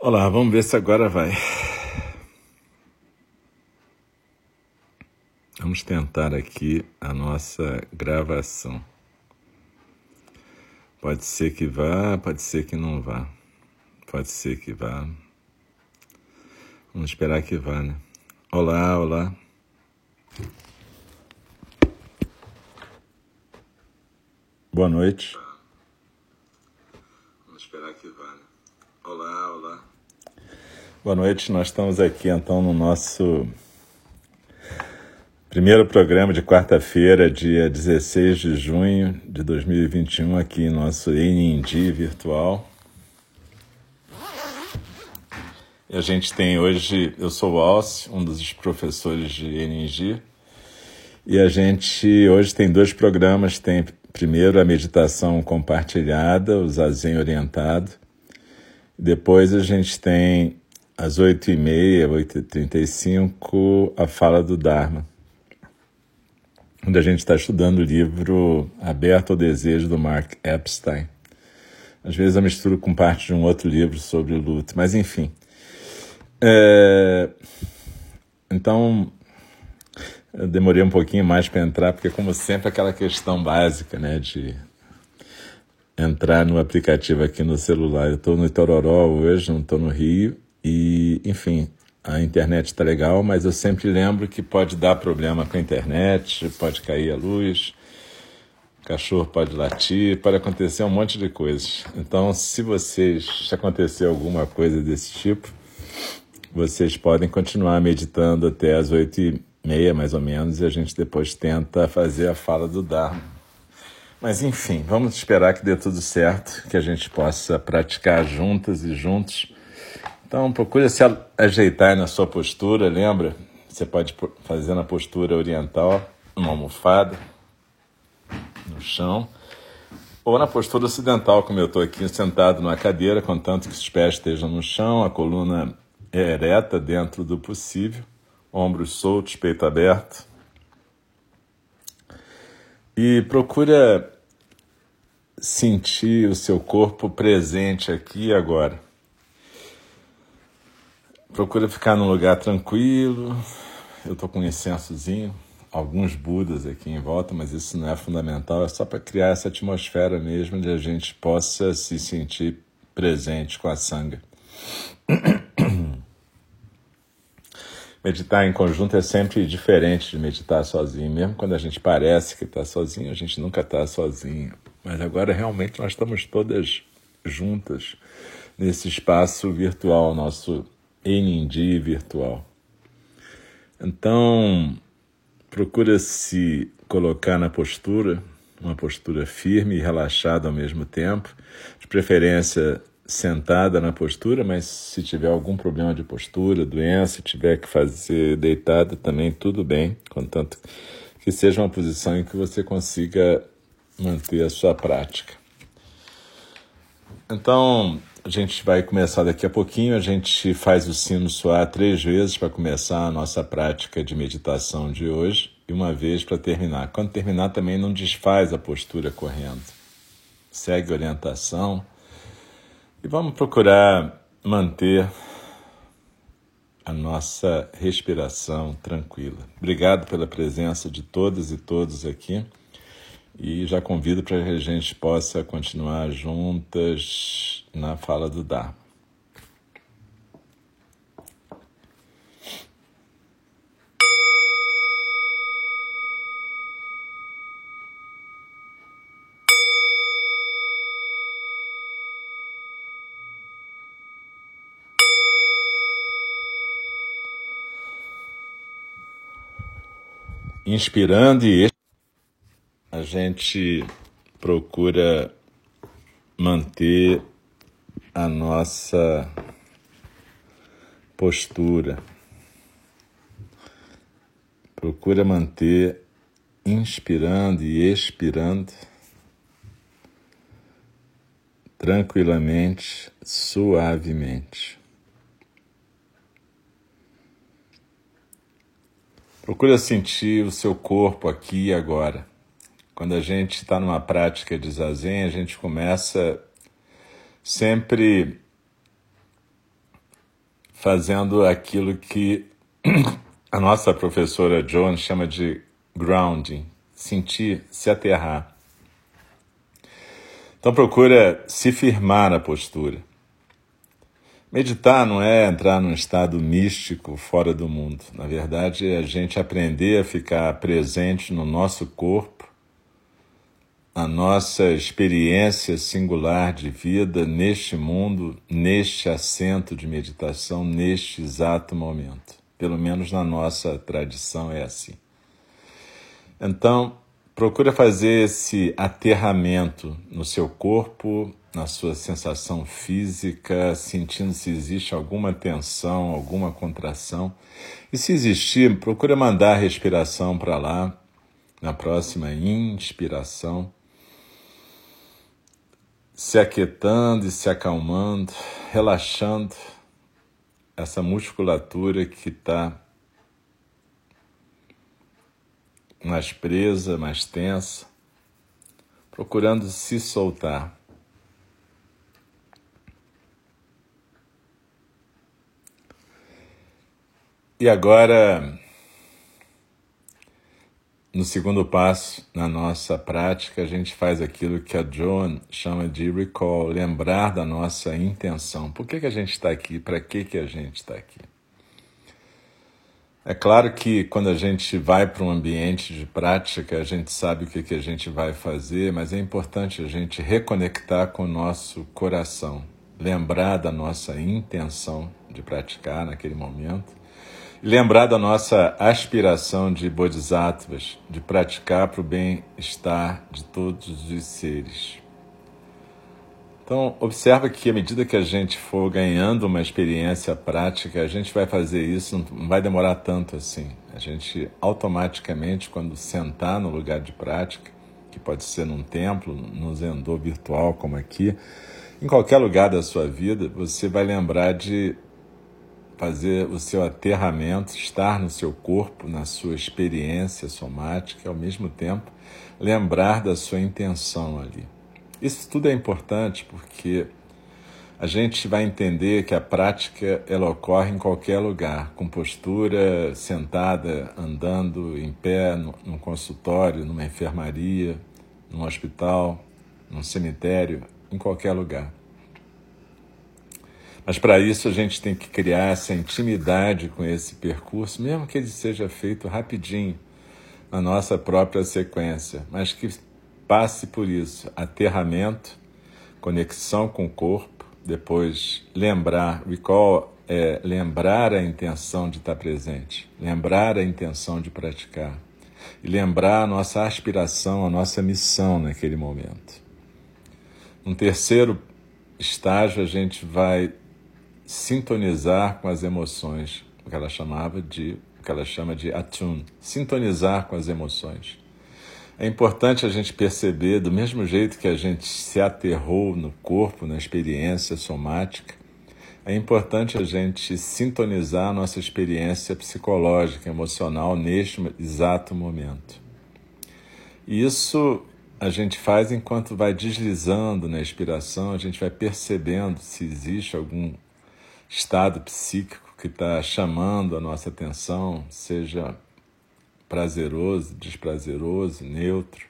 Olá, vamos ver se agora vai. Vamos tentar aqui a nossa gravação. Pode ser que vá, pode ser que não vá. Pode ser que vá. Vamos esperar que vá, né? Olá, olá. Boa noite. Vamos esperar que vá, né? Olá, olá. Boa noite, nós estamos aqui então no nosso primeiro programa de quarta-feira, dia 16 de junho de 2021, aqui em nosso NND virtual. E a gente tem hoje, eu sou o Alce, um dos professores de NNG, e a gente hoje tem dois programas, tem primeiro a meditação compartilhada, o Zazen orientado, depois a gente tem às 8h30, 8h35, a fala do Dharma, onde a gente está estudando o livro Aberto ao Desejo, do Mark Epstein. Às vezes eu misturo com parte de um outro livro sobre o luto, mas enfim. É... Então, eu demorei um pouquinho mais para entrar, porque, como sempre, aquela questão básica, né, de entrar no aplicativo aqui no celular. Eu estou no Itororó hoje, não estou no Rio, e, enfim, a internet está legal, mas eu sempre lembro que pode dar problema com a internet, pode cair a luz, cachorro pode latir, pode acontecer um monte de coisas. Então, se vocês, se acontecer alguma coisa desse tipo, vocês podem continuar meditando até as oito e meia, mais ou menos, e a gente depois tenta fazer a fala do Dharma. Mas enfim, vamos esperar que dê tudo certo, que a gente possa praticar juntas e juntos. Então, procure se ajeitar na sua postura, lembra? Você pode fazer na postura oriental, uma almofada, no chão, ou na postura ocidental, como eu estou aqui sentado numa cadeira, contanto que os pés estejam no chão, a coluna é ereta dentro do possível, ombros soltos, peito aberto. E procura sentir o seu corpo presente aqui e agora. Procura ficar num lugar tranquilo. Eu estou com um incensozinho, alguns budas aqui em volta, mas isso não é fundamental, é só para criar essa atmosfera mesmo de a gente possa se sentir presente com a sanga. Meditar em conjunto é sempre diferente de meditar sozinho. Mesmo quando a gente parece que está sozinho, a gente nunca está sozinho. Mas agora realmente nós estamos todas juntas nesse espaço virtual, nosso NND virtual. Então, procura se colocar na postura, uma postura firme e relaxada ao mesmo tempo, de preferência sentada na postura, mas se tiver algum problema de postura, doença, tiver que fazer deitado também, tudo bem, contanto que seja uma posição em que você consiga manter a sua prática. Então, a gente vai começar daqui a pouquinho, a gente faz o sino soar três vezes para começar a nossa prática de meditação de hoje e uma vez para terminar. Quando terminar, também não desfaz a postura correndo. Segue a orientação e vamos procurar manter a nossa respiração tranquila. Obrigado pela presença de todas e todos aqui e já convido para que a gente possa continuar juntas na fala do Dharma. inspirando e a gente procura manter a nossa postura. Procura manter inspirando e expirando tranquilamente, suavemente. Procura sentir o seu corpo aqui e agora. Quando a gente está numa prática de zazen, a gente começa sempre fazendo aquilo que a nossa professora Joan chama de grounding, sentir, se aterrar. Então procura se firmar na postura. Meditar não é entrar num estado místico fora do mundo. Na verdade, é a gente aprender a ficar presente no nosso corpo, a nossa experiência singular de vida neste mundo, neste assento de meditação, neste exato momento. Pelo menos na nossa tradição é assim. Então, procura fazer esse aterramento no seu corpo, na sua sensação física, sentindo se existe alguma tensão, alguma contração. E se existir, procura mandar a respiração para lá, na próxima inspiração, se aquietando e se acalmando, relaxando essa musculatura que está mais presa, mais tensa, procurando se soltar. E agora, no segundo passo, na nossa prática, a gente faz aquilo que a Joan chama de recall, lembrar da nossa intenção. Por que, que a gente está aqui? Para que, que a gente está aqui? É claro que quando a gente vai para um ambiente de prática, a gente sabe o que, que a gente vai fazer, mas é importante a gente reconectar com o nosso coração, lembrar da nossa intenção de praticar naquele momento, lembrar da nossa aspiração de bodhisattvas, de praticar para o bem-estar de todos os seres. Então, observa que à medida que a gente for ganhando uma experiência prática, a gente vai fazer isso, não vai demorar tanto assim. A gente automaticamente, quando sentar no lugar de prática, que pode ser num templo, no zendô virtual como aqui, em qualquer lugar da sua vida, você vai lembrar de fazer o seu aterramento, estar no seu corpo, na sua experiência somática, e ao mesmo tempo lembrar da sua intenção ali. Isso tudo é importante porque a gente vai entender que a prática ela ocorre em qualquer lugar, com postura, sentada, andando, em pé, no, num consultório, numa enfermaria, num hospital, num cemitério, em qualquer lugar. Mas para isso a gente tem que criar essa intimidade com esse percurso, mesmo que ele seja feito rapidinho, na nossa própria sequência, mas que passe por isso: aterramento, conexão com o corpo, depois lembrar, recall é lembrar a intenção de estar presente, lembrar a intenção de praticar. E lembrar a nossa aspiração, a nossa missão naquele momento. Um terceiro estágio, a gente vai sintonizar com as emoções, o que ela chamava de, o que ela chama de attune, sintonizar com as emoções. É importante a gente perceber, do mesmo jeito que a gente se aterrou no corpo, na experiência somática, é importante a gente sintonizar a nossa experiência psicológica, emocional neste exato momento. E isso a gente faz enquanto vai deslizando na expiração, a gente vai percebendo se existe algum estado psíquico que está chamando a nossa atenção, seja prazeroso, desprazeroso, neutro.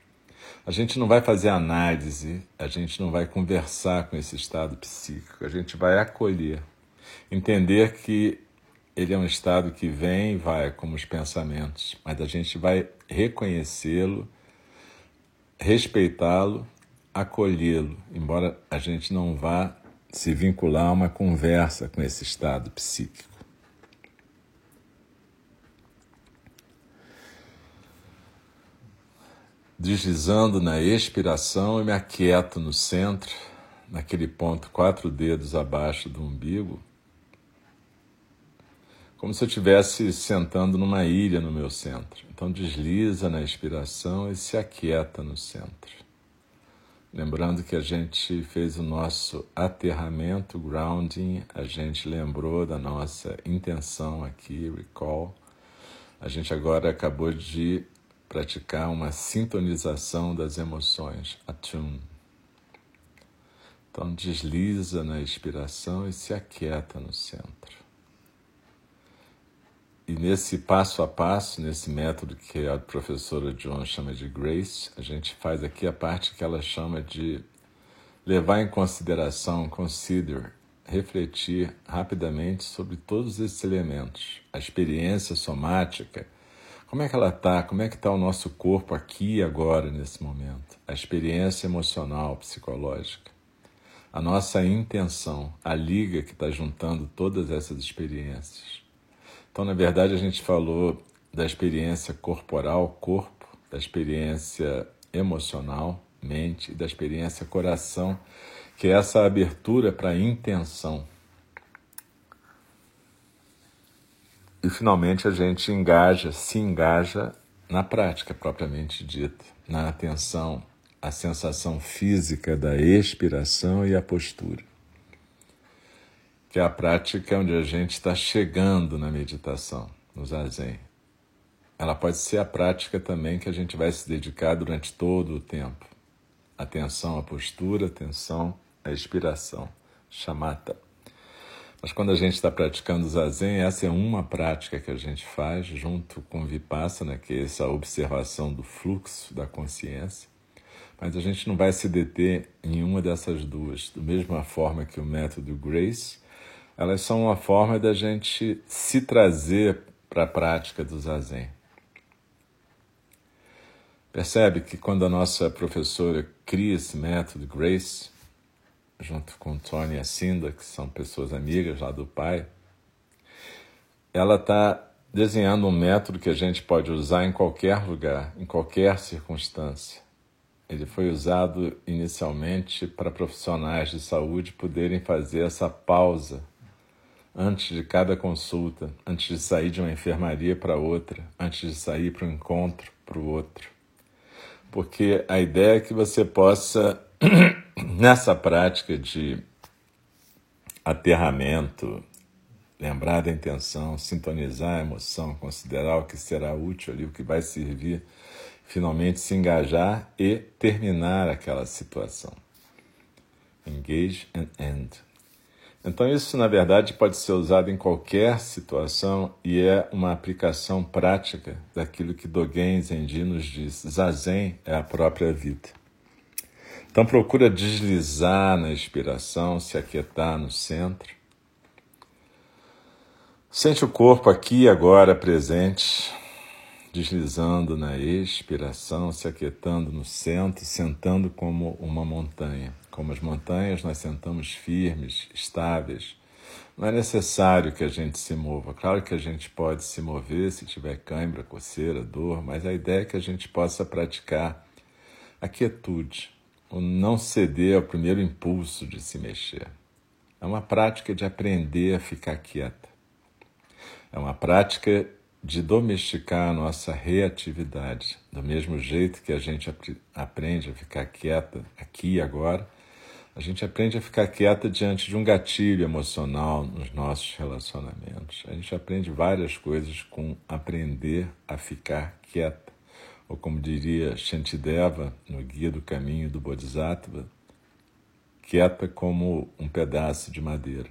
A gente não vai fazer análise, a gente não vai conversar com esse estado psíquico, a gente vai acolher, entender que ele é um estado que vem e vai, como os pensamentos, mas a gente vai reconhecê-lo, respeitá-lo, acolhê-lo, embora a gente não vá se vincular a uma conversa com esse estado psíquico. Deslizando na expiração, eu me aquieto no centro, naquele ponto quatro dedos abaixo do umbigo, como se eu estivesse sentando numa ilha no meu centro. Então desliza na expiração e se aquieta no centro. Lembrando que a gente fez o nosso aterramento, grounding, a gente lembrou da nossa intenção aqui, recall. A gente agora acabou de praticar uma sintonização das emoções, attune. Então desliza na expiração e se aquieta no centro. E nesse passo a passo, nesse método que a professora John chama de Grace, a gente faz aqui a parte que ela chama de levar em consideração, consider, refletir rapidamente sobre todos esses elementos. A experiência somática, como é que ela está? Como é que está o nosso corpo aqui e agora, nesse momento? A experiência emocional, psicológica. A nossa intenção, a liga que está juntando todas essas experiências. Então, na verdade, a gente falou da experiência corporal, corpo, da experiência emocional, mente, e da experiência coração, que é essa abertura para a intenção. E finalmente a gente engaja, se engaja na prática propriamente dita, na atenção, a sensação física da expiração e a postura. Que é a prática onde a gente está chegando na meditação, no zazen. Ela pode ser a prática também que a gente vai se dedicar durante todo o tempo. Atenção à postura, atenção a expiração, chamata. Mas quando a gente está praticando zazen, essa é uma prática que a gente faz junto com vipassana, que é essa observação do fluxo da consciência. Mas a gente não vai se deter em uma dessas duas, da mesma forma que o método Grace, elas são uma forma da gente se trazer para a prática do zazen. Percebe que quando a nossa professora cria esse método Grace, junto com Tony e Cinda, que são pessoas amigas lá do pai, ela está desenhando um método que a gente pode usar em qualquer lugar, em qualquer circunstância. Ele foi usado inicialmente para profissionais de saúde poderem fazer essa pausa antes de cada consulta, antes de sair de uma enfermaria para outra, antes de sair para um encontro para o outro. Porque a ideia é que você possa nessa prática de aterramento, lembrar da intenção, sintonizar a emoção, considerar o que será útil ali, o que vai servir, finalmente se engajar e terminar aquela situação. Engage and end. Então, isso na verdade pode ser usado em qualquer situação e é uma aplicação prática daquilo que Dogen Zenji nos diz: Zazen é a própria vida. Então procura deslizar na inspiração, se aquietar no centro. Sente o corpo aqui e agora presente, deslizando na expiração, se aquietando no centro, sentando como uma montanha. Como as montanhas, nós sentamos firmes, estáveis. Não é necessário que a gente se mova. Claro que a gente pode se mover se tiver cãibra, coceira, dor, mas a ideia é que a gente possa praticar a quietude, o não ceder ao primeiro impulso de se mexer. É uma prática de aprender a ficar quieta. É uma prática de domesticar a nossa reatividade, do mesmo jeito que a gente aprende a ficar quieta aqui e agora, a gente aprende a ficar quieta diante de um gatilho emocional nos nossos relacionamentos. A gente aprende várias coisas com aprender a ficar quieta ou como diria Shantideva no Guia do Caminho do Bodhisattva, quieta como um pedaço de madeira.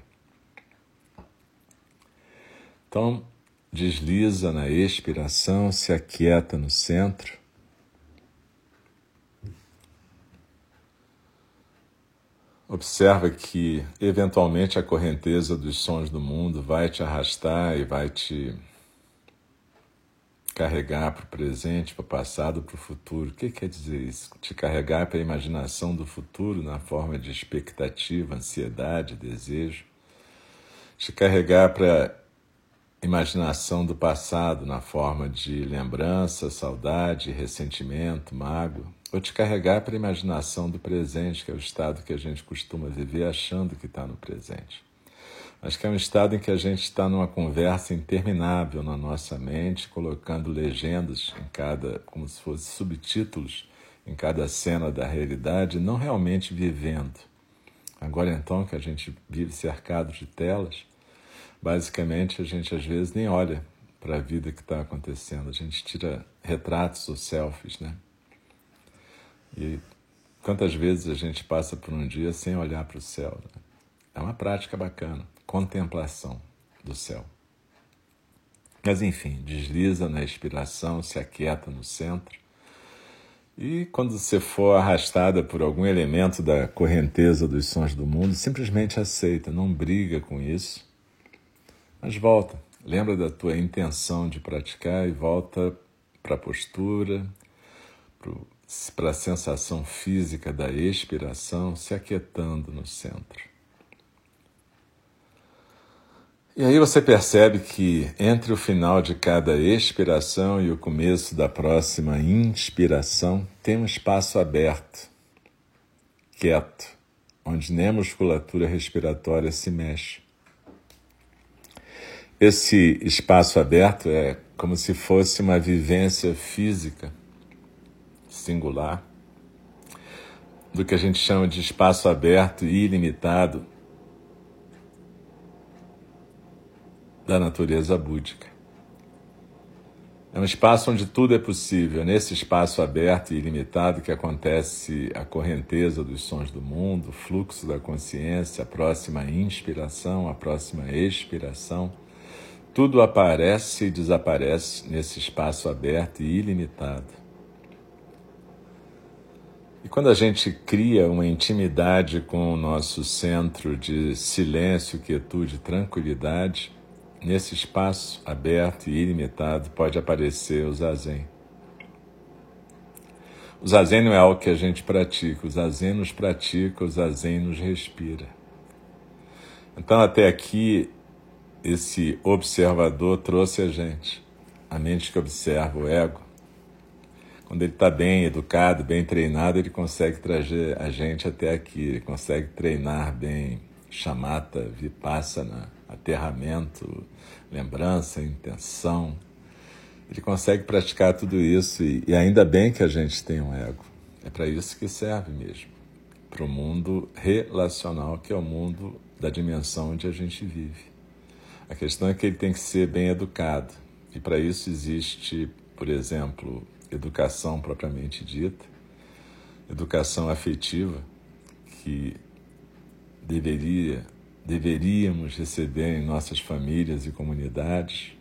Então, desliza na expiração, se aquieta no centro. Observa que, eventualmente, a correnteza dos sons do mundo vai te arrastar e vai te carregar para o presente, para o passado, para o futuro. O que quer dizer isso? Te carregar para a imaginação do futuro na forma de expectativa, ansiedade, desejo. Te carregar para a imaginação do passado na forma de lembrança, saudade, ressentimento, mágoa. Ou te carregar para a imaginação do presente, que é o estado que a gente costuma viver achando que está no presente. Acho que é um estado em que a gente está numa conversa interminável na nossa mente, colocando legendas em cada, como se fossem subtítulos em cada cena da realidade, não realmente vivendo. Agora então que a gente vive cercado de telas, basicamente a gente às vezes nem olha para a vida que está acontecendo, a gente tira retratos ou selfies, né? E quantas vezes a gente passa por um dia sem olhar para o céu? Né? É uma prática bacana contemplação do céu. Mas enfim, desliza na expiração, se aquieta no centro. E quando você for arrastada por algum elemento da correnteza dos sons do mundo, simplesmente aceita, não briga com isso, mas volta. Lembra da tua intenção de praticar e volta para a postura, para a sensação física da expiração, se aquietando no centro. E aí você percebe que entre o final de cada expiração e o começo da próxima inspiração tem um espaço aberto, quieto, onde nem a musculatura respiratória se mexe. Esse espaço aberto é como se fosse uma vivência física singular do que a gente chama de espaço aberto e ilimitado da natureza búdica. É um espaço onde tudo é possível. Nesse espaço aberto e ilimitado que acontece a correnteza dos sons do mundo, o fluxo da consciência, a próxima inspiração, a próxima expiração. Tudo aparece e desaparece nesse espaço aberto e ilimitado. E quando a gente cria uma intimidade com o nosso centro de silêncio, quietude, tranquilidade, Nesse espaço aberto e ilimitado pode aparecer o zazen. O zazen não é algo que a gente pratica, o zazen nos pratica, o zazen nos respira. Então, até aqui, esse observador trouxe a gente, a mente que observa o ego. Quando ele está bem educado, bem treinado, ele consegue trazer a gente até aqui, ele consegue treinar bem chamata, vipassana, aterramento, lembrança, intenção. Ele consegue praticar tudo isso e, e ainda bem que a gente tem um ego. É para isso que serve mesmo para o mundo relacional, que é o mundo da dimensão onde a gente vive. A questão é que ele tem que ser bem educado. E para isso existe, por exemplo, educação propriamente dita, educação afetiva, que deveria deveríamos receber em nossas famílias e comunidades.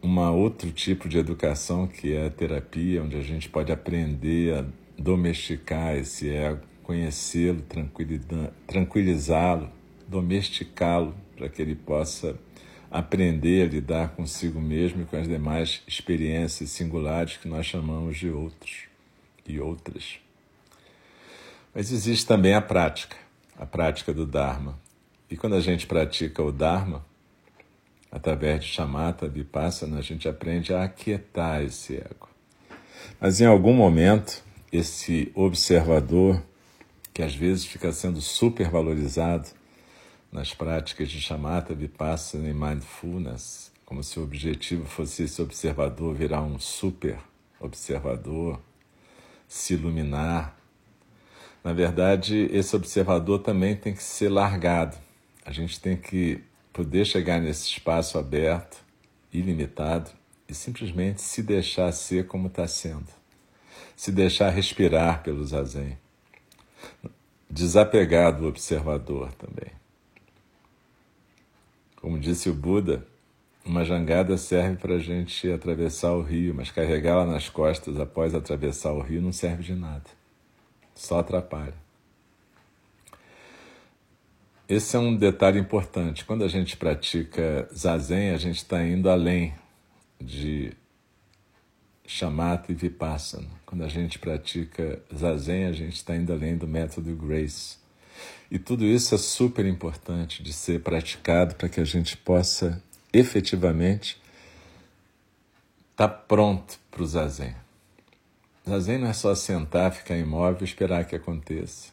Uma outro tipo de educação que é a terapia, onde a gente pode aprender a domesticar esse ego, conhecê-lo, tranquilizá-lo, domesticá-lo, para que ele possa aprender a lidar consigo mesmo e com as demais experiências singulares que nós chamamos de outros e outras. Mas existe também a prática, a prática do Dharma. E quando a gente pratica o Dharma, através de chamata, vipassana, a gente aprende a aquietar esse ego. Mas em algum momento, esse observador, que às vezes fica sendo supervalorizado nas práticas de chamata, vipassana e mindfulness, como se o objetivo fosse esse observador virar um super observador, se iluminar, na verdade, esse observador também tem que ser largado. A gente tem que poder chegar nesse espaço aberto, ilimitado, e simplesmente se deixar ser como está sendo. Se deixar respirar pelo zazen. Desapegar do observador também. Como disse o Buda, uma jangada serve para a gente atravessar o rio, mas carregá-la nas costas após atravessar o rio não serve de nada só atrapalha. Esse é um detalhe importante. Quando a gente pratica zazen, a gente está indo além de chamata e vipassana. Quando a gente pratica zazen, a gente está indo além do método Grace. E tudo isso é super importante de ser praticado para que a gente possa efetivamente estar tá pronto para o zazen. Zazen não é só sentar, ficar imóvel e esperar que aconteça.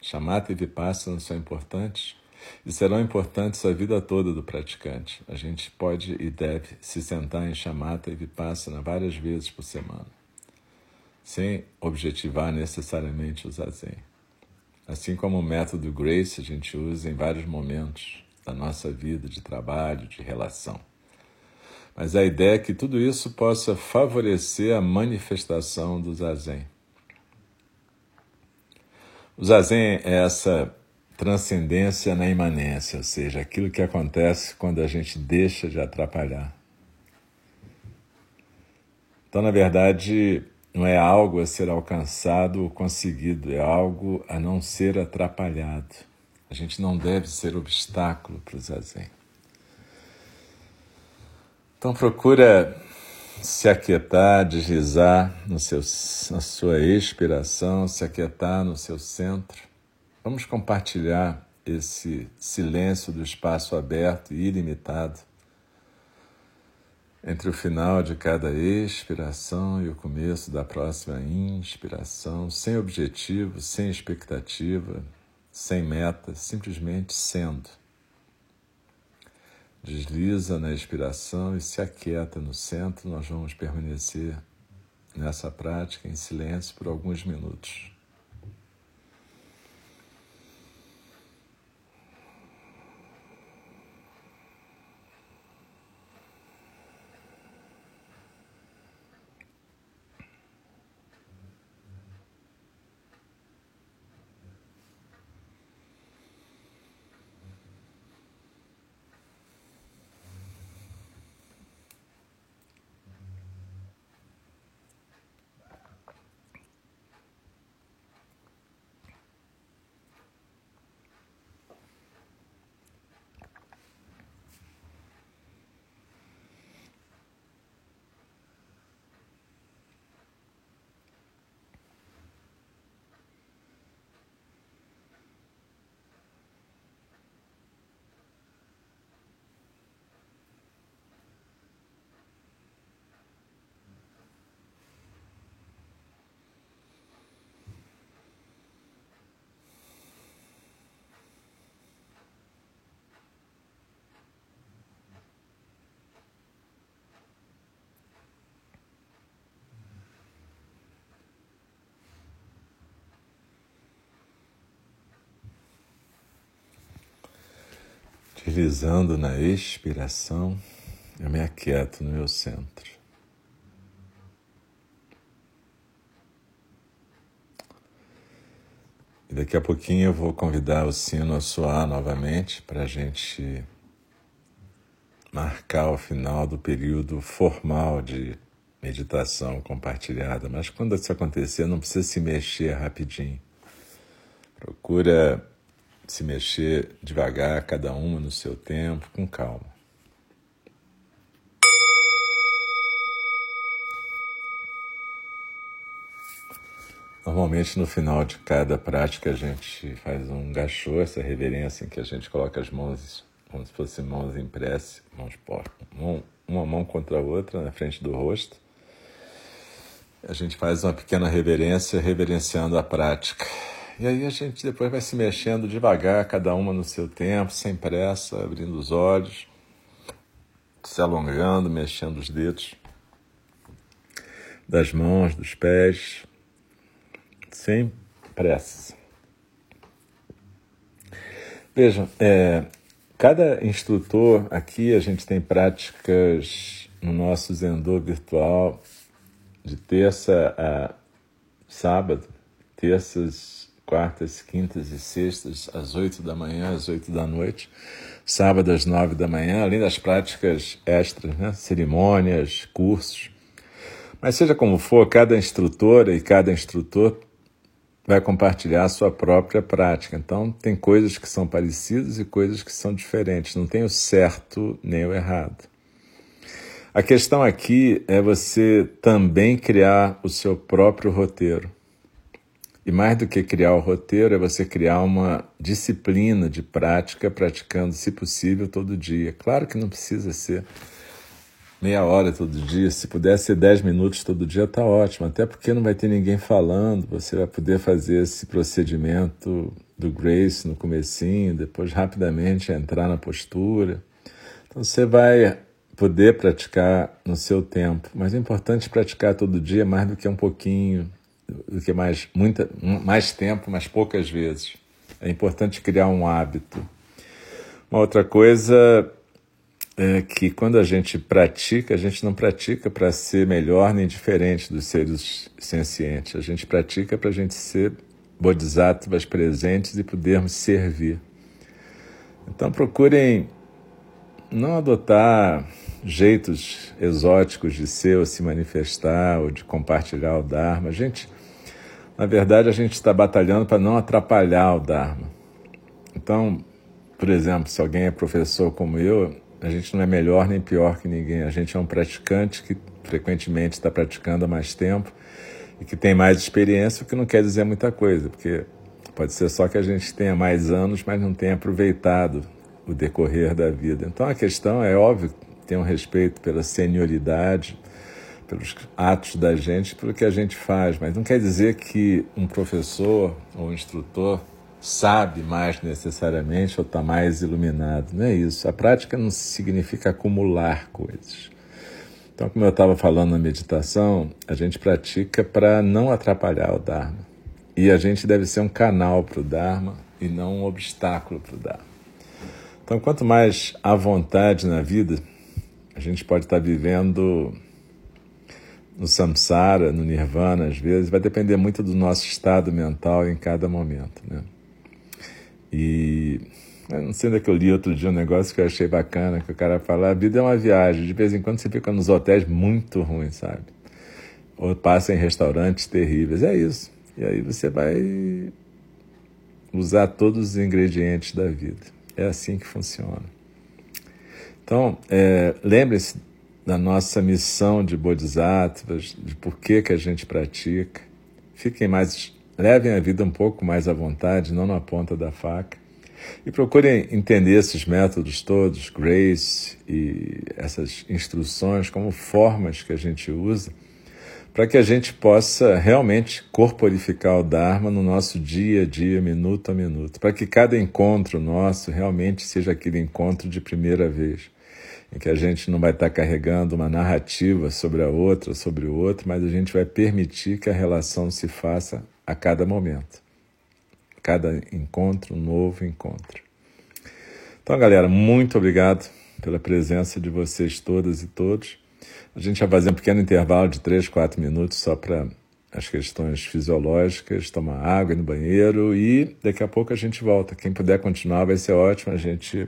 Chamata e Vipassana são importantes e serão importantes a vida toda do praticante. A gente pode e deve se sentar em Chamata e Vipassana várias vezes por semana, sem objetivar necessariamente o Zazen. Assim como o método Grace a gente usa em vários momentos da nossa vida de trabalho, de relação. Mas a ideia é que tudo isso possa favorecer a manifestação do zazen. O zazen é essa transcendência na imanência, ou seja, aquilo que acontece quando a gente deixa de atrapalhar. Então, na verdade, não é algo a ser alcançado ou conseguido, é algo a não ser atrapalhado. A gente não deve ser obstáculo para o zazen. Então procura se aquietar, deslizar no seu, na sua expiração, se aquietar no seu centro. Vamos compartilhar esse silêncio do espaço aberto e ilimitado entre o final de cada expiração e o começo da próxima inspiração, sem objetivo, sem expectativa, sem meta, simplesmente sendo. Desliza na expiração e se aquieta no centro. Nós vamos permanecer nessa prática em silêncio por alguns minutos. Deslizando na expiração, eu me aquieto no meu centro. E daqui a pouquinho eu vou convidar o sino a soar novamente para a gente marcar o final do período formal de meditação compartilhada. Mas quando isso acontecer, não precisa se mexer rapidinho. Procura se mexer devagar, cada uma no seu tempo, com calma. Normalmente no final de cada prática a gente faz um gachô, essa reverência em que a gente coloca as mãos como se fossem mãos em prece, mãos mão, uma mão contra a outra na frente do rosto. A gente faz uma pequena reverência, reverenciando a prática. E aí a gente depois vai se mexendo devagar, cada uma no seu tempo, sem pressa, abrindo os olhos, se alongando, mexendo os dedos das mãos, dos pés, sem pressa. Vejam, é, cada instrutor aqui a gente tem práticas no nosso Zendô virtual de terça a sábado, terças quartas, quintas e sextas, às oito da manhã, às oito da noite, sábado às nove da manhã, além das práticas extras, né? cerimônias, cursos. Mas seja como for, cada instrutora e cada instrutor vai compartilhar a sua própria prática. Então, tem coisas que são parecidas e coisas que são diferentes. Não tem o certo nem o errado. A questão aqui é você também criar o seu próprio roteiro. E mais do que criar o roteiro, é você criar uma disciplina de prática, praticando, se possível, todo dia. Claro que não precisa ser meia hora todo dia. Se puder ser dez minutos todo dia, está ótimo. Até porque não vai ter ninguém falando. Você vai poder fazer esse procedimento do Grace no comecinho, depois rapidamente entrar na postura. Então você vai poder praticar no seu tempo. Mas é importante praticar todo dia mais do que um pouquinho, do que mais, muita, mais tempo, mas poucas vezes. É importante criar um hábito. Uma outra coisa é que quando a gente pratica, a gente não pratica para ser melhor nem diferente dos seres sencientes. A gente pratica para a gente ser bodhisattvas presentes e podermos servir. Então procurem não adotar jeitos exóticos de ser ou se manifestar ou de compartilhar o Dharma. Gente, na verdade, a gente está batalhando para não atrapalhar o Dharma. Então, por exemplo, se alguém é professor como eu, a gente não é melhor nem pior que ninguém. A gente é um praticante que frequentemente está praticando há mais tempo e que tem mais experiência, o que não quer dizer muita coisa, porque pode ser só que a gente tenha mais anos, mas não tenha aproveitado o decorrer da vida. Então a questão é óbvio, tem um respeito pela senioridade, pelos atos da gente, pelo que a gente faz, mas não quer dizer que um professor ou um instrutor sabe mais necessariamente ou está mais iluminado. Não é isso. A prática não significa acumular coisas. Então, como eu estava falando na meditação, a gente pratica para não atrapalhar o Dharma. E a gente deve ser um canal para o Dharma e não um obstáculo para o Dharma. Então, quanto mais à vontade na vida, a gente pode estar tá vivendo no samsara, no nirvana, às vezes, vai depender muito do nosso estado mental em cada momento. Né? E não sei onde é que eu li outro dia um negócio que eu achei bacana, que o cara fala, a vida é uma viagem, de vez em quando você fica nos hotéis muito ruins, sabe? Ou passa em restaurantes terríveis, é isso. E aí você vai usar todos os ingredientes da vida. É assim que funciona. Então, é, lembre-se da nossa missão de bodhisattvas, de por que, que a gente pratica. Fiquem mais, levem a vida um pouco mais à vontade, não na ponta da faca. E procurem entender esses métodos todos, Grace e essas instruções, como formas que a gente usa para que a gente possa realmente corporificar o Dharma no nosso dia a dia, minuto a minuto, para que cada encontro nosso realmente seja aquele encontro de primeira vez, em que a gente não vai estar carregando uma narrativa sobre a outra, sobre o outro, mas a gente vai permitir que a relação se faça a cada momento cada encontro, um novo encontro. Então, galera, muito obrigado pela presença de vocês todas e todos. A gente vai fazer um pequeno intervalo de 3, 4 minutos só para as questões fisiológicas, tomar água no banheiro e daqui a pouco a gente volta. Quem puder continuar vai ser ótimo, a gente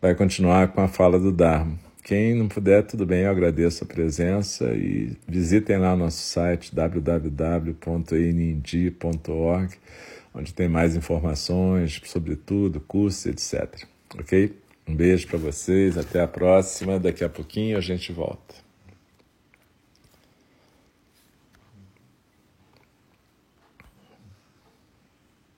vai continuar com a fala do Dharma. Quem não puder, tudo bem, eu agradeço a presença e visitem lá o nosso site www.enindi.org onde tem mais informações sobre tudo, cursos, etc. Ok? Um beijo para vocês, até a próxima. Daqui a pouquinho a gente volta.